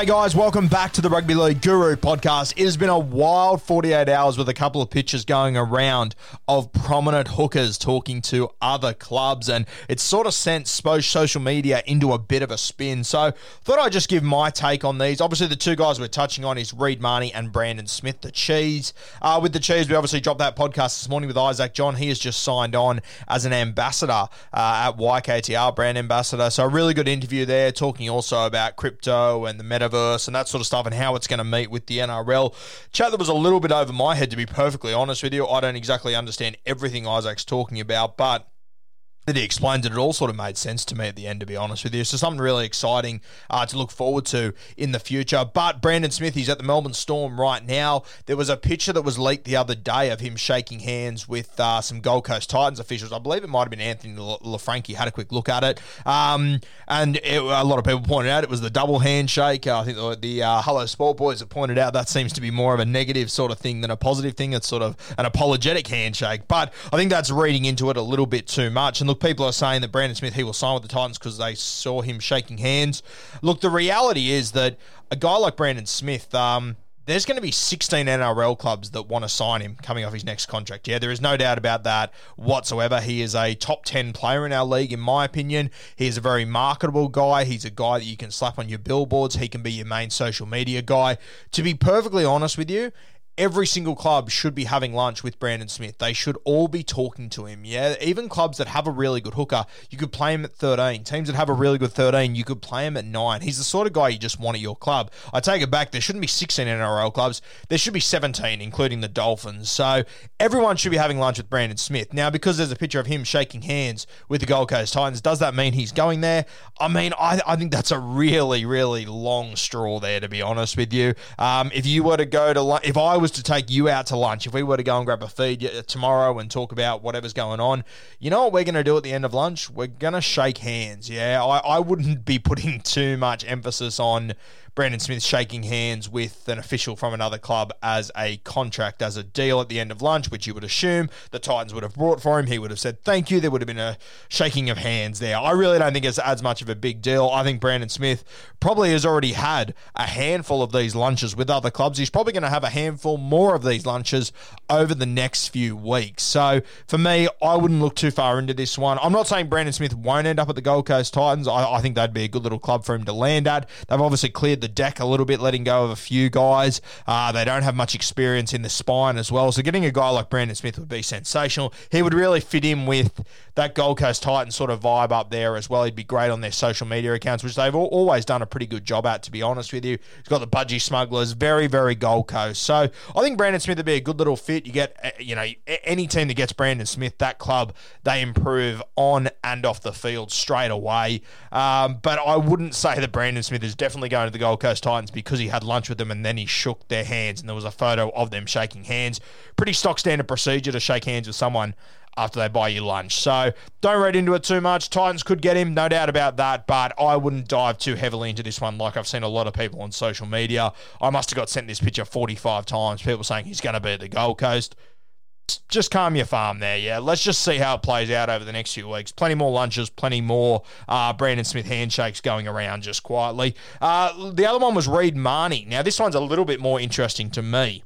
G'day, guys. Welcome back to the Rugby League Guru podcast. It has been a wild 48 hours with a couple of pictures going around of prominent hookers talking to other clubs, and it's sort of sent social media into a bit of a spin. So, thought I'd just give my take on these. Obviously, the two guys we're touching on is Reed Mahoney and Brandon Smith, the Cheese. Uh, with the Cheese, we obviously dropped that podcast this morning with Isaac John. He has just signed on as an ambassador uh, at YKTR, brand ambassador. So, a really good interview there, talking also about crypto and the metaverse and that sort of stuff and how it's going to meet with the NRL. Chat that was a little bit over my head, to be perfectly honest with you. I don't exactly understand everything Isaac's talking about, but that he explained it, it all sort of made sense to me at the end, to be honest with you. So something really exciting uh, to look forward to in the future. But Brandon Smith, he's at the Melbourne Storm right now. There was a picture that was leaked the other day of him shaking hands with uh, some Gold Coast Titans officials. I believe it might have been Anthony Laffranchi had a quick look at it. Um, and it, a lot of people pointed out it was the double handshake. Uh, I think the, the uh, Hello Sport boys have pointed out that seems to be more of a negative sort of thing than a positive thing. It's sort of an apologetic handshake. But I think that's reading into it a little bit too much. And look, people are saying that Brandon Smith, he will sign with the Titans because they saw him shaking hands. Look, the reality is that a guy like Brandon Smith, um, there's going to be 16 NRL clubs that want to sign him coming off his next contract. Yeah, there is no doubt about that whatsoever. He is a top 10 player in our league, in my opinion. He is a very marketable guy. He's a guy that you can slap on your billboards. He can be your main social media guy. To be perfectly honest with you, every single club should be having lunch with Brandon Smith. They should all be talking to him. Yeah, even clubs that have a really good hooker, you could play him at 13. Teams that have a really good 13, you could play him at 9. He's the sort of guy you just want at your club. I take it back, there shouldn't be 16 NRL clubs. There should be 17, including the Dolphins. So everyone should be having lunch with Brandon Smith. Now, because there's a picture of him shaking hands with the Gold Coast Titans, does that mean he's going there? I mean, I, I think that's a really, really long straw there, to be honest with you. Um, if you were to go to if I was to take you out to lunch, if we were to go and grab a feed tomorrow and talk about whatever's going on, you know what we're going to do at the end of lunch? We're going to shake hands. Yeah, I, I wouldn't be putting too much emphasis on Brandon Smith shaking hands with an official from another club as a contract, as a deal at the end of lunch, which you would assume the Titans would have brought for him. He would have said thank you. There would have been a shaking of hands there. I really don't think it's as much of a big deal. I think Brandon Smith probably has already had a handful of these lunches with other clubs. He's probably going to have a handful more of these lunches over the next few weeks. So for me, I wouldn't look too far into this one. I'm not saying Brandon Smith won't end up at the Gold Coast Titans. I, I think that'd be a good little club for him to land at. They've obviously cleared the deck a little bit, letting go of a few guys. Uh, they don't have much experience in the spine as well. So getting a guy like Brandon Smith would be sensational. He would really fit in with that Gold Coast Titans sort of vibe up there as well. He'd be great on their social media accounts, which they've always done a pretty good job at, to be honest with you. He's got the Budgie Smugglers, very, very Gold Coast. So I think Brandon Smith would be a good little fit. You get, uh, you know, any team that gets Brandon Smith, that club, they improve on and off the field straight away. Um, but I wouldn't say that Brandon Smith is definitely going to the Gold Coast Titans because he had lunch with them and then he shook their hands and there was a photo of them shaking hands. Pretty stock standard procedure to shake hands with someone after they buy you lunch. So don't read into it too much. Titans could get him, no doubt about that, but I wouldn't dive too heavily into this one like I've seen a lot of people on social media. I must have got sent this picture 45 times, people saying he's going to be at the Gold Coast just calm your farm there, yeah. Let's just see how it plays out over the next few weeks. Plenty more lunches, plenty more uh, Brandon Smith handshakes going around just quietly. Uh, the other one was Reed Mahoney. Now, this one's a little bit more interesting to me.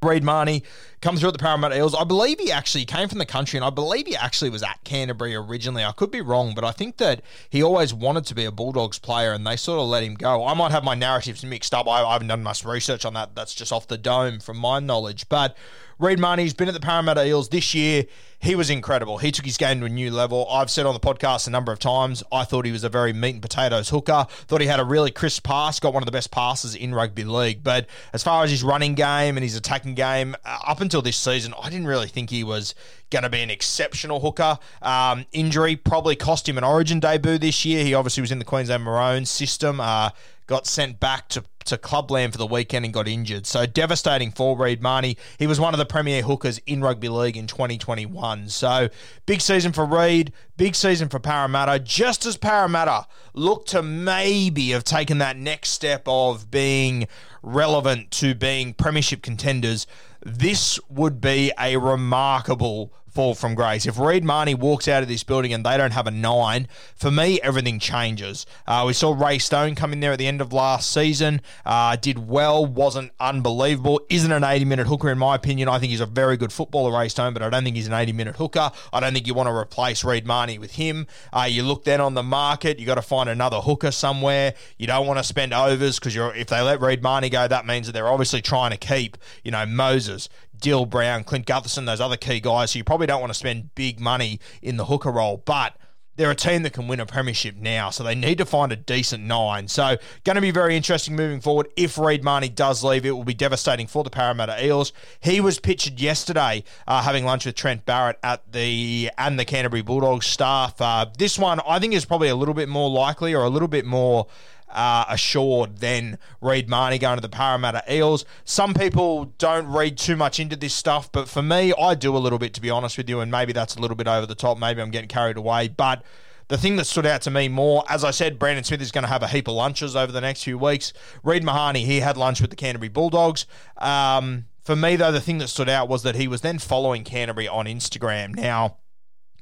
Reed Mahoney comes through at the Parramatta Eels. I believe he actually came from the country, and I believe he actually was at Canterbury originally. I could be wrong, but I think that he always wanted to be a Bulldogs player, and they sort of let him go. I might have my narratives mixed up. I, I haven't done much research on that. That's just off the dome from my knowledge. But Reed Mahoney's been at the Parramatta Eels this year. He was incredible. He took his game to a new level. I've said on the podcast a number of times, I thought he was a very meat and potatoes hooker. Thought he had a really crisp pass, got one of the best passes in rugby league. But as far as his running game and his attacking game, uh, up until this season, I didn't really think he was going to be an exceptional hooker. Um, injury probably cost him an origin debut this year. He obviously was in the Queensland Maroons system. Uh, got sent back to, to clubland for the weekend and got injured. So devastating for Reed Mahoney. He was one of the premier hookers in rugby league in 2021. So big season for Reed, big season for Parramatta. Just as Parramatta look to maybe have taken that next step of being relevant to being premiership contenders, this would be a remarkable fall from grace. If Reed Mahoney walks out of this building and they don't have a nine, for me, everything changes. Uh, we saw Ray Stone come in there at the end of last season, uh, did well, wasn't unbelievable, isn't an 80 minute hooker in my opinion. I think he's a very good footballer, Ray Stone, but I don't think he's an 80 minute hooker. I don't think you want to replace Reed Mahoney with him. Uh, you look then on the market, you got to find another hooker somewhere. You don't want to spend overs because if they let Reed Mahoney go, that means that they're obviously trying to keep, you know, Moses, Dylan Brown, Clint Gutherson, those other key guys. So you probably don't want to spend big money in the hooker role, but they're a team that can win a premiership now, so they need to find a decent nine. So, going to be very interesting moving forward. If Reed Mahoney does leave, it will be devastating for the Parramatta Eels. He was pictured yesterday, uh, having lunch with Trent Barrett at the and the Canterbury Bulldogs staff. Uh, this one, I think, is probably a little bit more likely or a little bit more uh, assured than Reed Mahoney going to the Parramatta Eels. Some people don't read too much into this stuff, but for me, I do a little bit, to be honest with you, and maybe that's a little bit over the top. Maybe I'm getting carried away, but. The thing that stood out to me more, as I said, Brandon Smith is going to have a heap of lunches over the next few weeks. Reed Mahoney, he had lunch with the Canterbury Bulldogs. Um, for me, though, the thing that stood out was that he was then following Canterbury on Instagram. Now,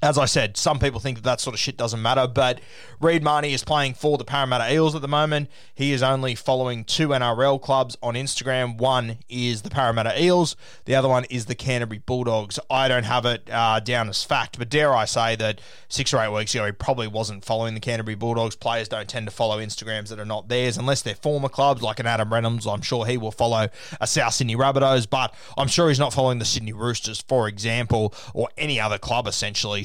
as I said, some people think that that sort of shit doesn't matter, but Reed Mahoney is playing for the Parramatta Eels at the moment. He is only following two NRL clubs on Instagram. One is the Parramatta Eels, the other one is the Canterbury Bulldogs. I don't have it uh, down as fact, but dare I say that six or eight weeks ago he probably wasn't following the Canterbury Bulldogs. Players don't tend to follow Instagrams that are not theirs unless they're former clubs like an Adam Reynolds. I'm sure he will follow a South Sydney Rabbitohs, but I'm sure he's not following the Sydney Roosters, for example, or any other club essentially.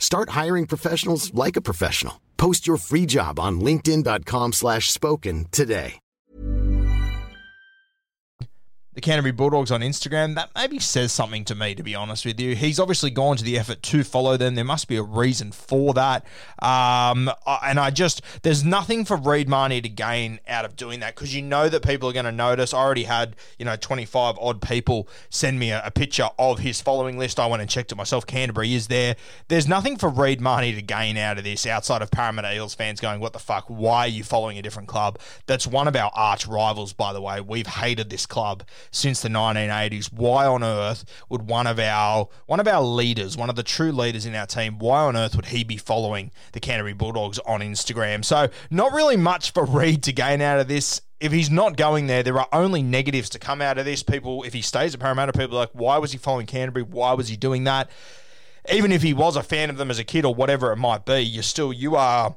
Start hiring professionals like a professional. Post your free job on linkedin.com slash spoken today. The Canterbury Bulldogs on Instagram, that maybe says something to me, to be honest with you. He's obviously gone to the effort to follow them. There must be a reason for that. Um, and I just, there's nothing for Reed Mahoney to gain out of doing that because you know that people are going to notice. I already had, you know, 25 odd people send me a, a, picture of his following list. I went and checked it myself. Canterbury is there. There's nothing for Reed Mahoney to gain out of this outside of Parramatta Eels fans going, what the fuck? Why are you following a different club? That's one of our arch rivals, by the way. We've hated this club since the 1980s. Why on earth would one of our one of our leaders, one of the true leaders in our team, why on earth would he be following the Canterbury Bulldogs on Instagram? So not really much for Reed to gain out of this if he's not going there, there are only negatives to come out of this. People, if he stays at Parramatta, people are like, why was he following Canterbury? Why was he doing that? Even if he was a fan of them as a kid or whatever it might be, you're still you are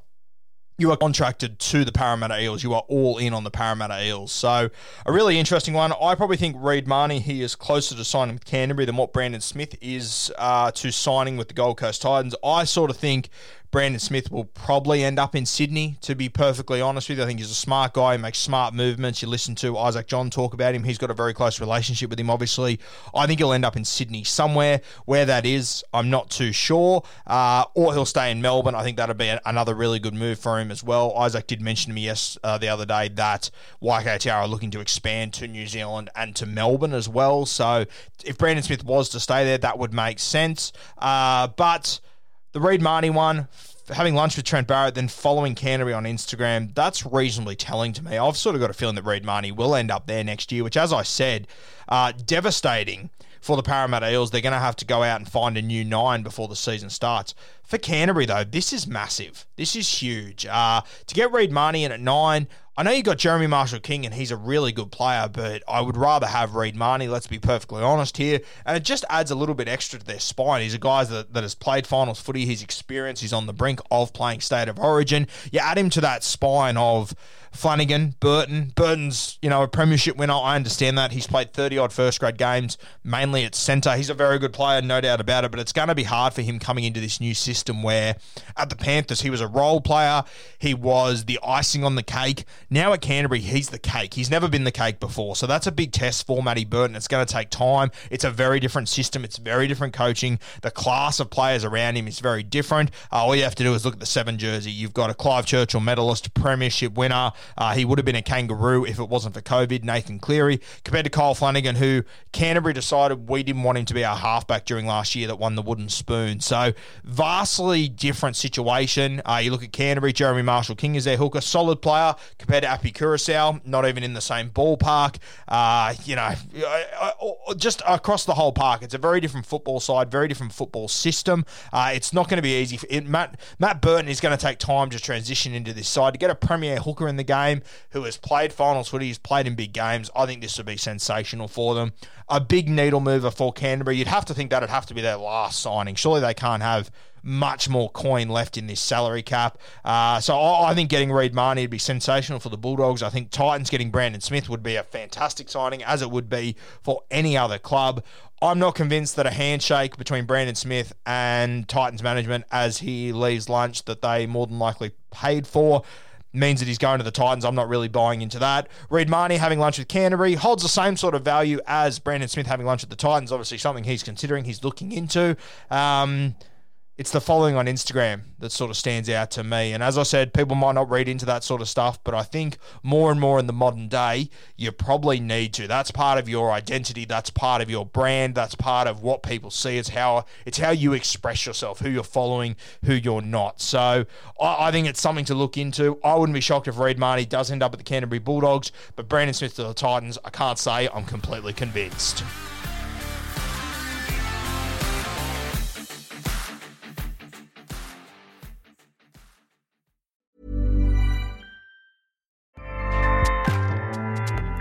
you are contracted to the Parramatta Eels. You are all in on the Parramatta Eels. So, a really interesting one. I probably think Reed Mahoney, he is closer to signing with Canterbury than what Brandon Smith is uh, to signing with the Gold Coast Titans. I sort of think Brandon Smith will probably end up in Sydney, to be perfectly honest with you. I think he's a smart guy, he makes smart movements. You listen to Isaac John talk about him, he's got a very close relationship with him, obviously. I think he'll end up in Sydney somewhere. Where that is, I'm not too sure. Uh, or he'll stay in Melbourne. I think that'll be another really good move for him as well. Isaac did mention to me yes uh, the other day that YKTR are looking to expand to New Zealand and to Melbourne as well. So if Brandon Smith was to stay there, that would make sense. Uh, but the Reed Mahoney one, having lunch with Trent Barrett, then following Canterbury on Instagram, that's reasonably telling to me. I've sort of got a feeling that Reed Mahoney will end up there next year, which, as I said, uh, devastating for the Parramatta Eels. They're going to have to go out and find a new nine before the season starts. For Canterbury, though, this is massive. This is huge. Uh, to get Reed Mahoney in at nine, I know you've got Jeremy Marshall King and he's a really good player, but I would rather have Reed Mahoney, let's be perfectly honest here. And it just adds a little bit extra to their spine. He's a guy that, that has played finals footy, he's experienced, he's on the brink of playing state of origin. You add him to that spine of Flanagan, Burton. Burton's, you know, a premiership winner. I understand that. He's played 30 odd first grade games, mainly at centre. He's a very good player, no doubt about it, but it's going to be hard for him coming into this new system where at the Panthers, he was a role player. He was the icing on the cake. Now at Canterbury, he's the cake. He's never been the cake before. So that's a big test for Matty Burton. It's going to take time. It's a very different system. It's very different coaching. The class of players around him is very different. Uh, all you have to do is look at the seven jersey. You've got a Clive Churchill medalist, premiership winner. Uh, he would have been a kangaroo if it wasn't for COVID. Nathan Cleary compared to Kyle Flanagan, who Canterbury decided we didn't want him to be our halfback during last year that won the wooden spoon. So vastly different situation. Uh, you look at Canterbury, Jeremy Marshall King is their hooker, solid player compared to Api Koroisau, not even in the same ballpark. Uh, you know, uh, uh, just across the whole park, it's a very different football side, very different football system. Uh, it's not going to be easy. For it, Matt Matt Burton is going to take time to transition into this side to get a premier hooker in the game who has played finals footy, he's played in big games. I think this would be sensational for them. A big needle mover for Canterbury. You'd have to think that'd have to be their last signing. Surely they can't have much more coin left in this salary cap. Uh, so I, I, think getting Reed Mahoney would be sensational for the Bulldogs. I think Titans getting Brandon Smith would be a fantastic signing, as it would be for any other club. I'm not convinced that a handshake between Brandon Smith and Titans management as he leaves lunch that they more than likely paid for means that he's going to the Titans. I'm not really buying into that. Reed Mahoney having lunch with Canterbury holds the same sort of value as Brandon Smith having lunch at the Titans. Obviously, something he's considering, he's looking into. Um, it's the following on Instagram that sort of stands out to me. And as I said, people might not read into that sort of stuff, but I think more and more in the modern day, you probably need to. That's part of your identity. That's part of your brand. That's part of what people see. It's how it's how you express yourself, who you're following, who you're not. So I, I think it's something to look into. I wouldn't be shocked if Reed Mahoney does end up at the Canterbury Bulldogs, but Brandon Smith to the Titans, I can't say I'm completely convinced.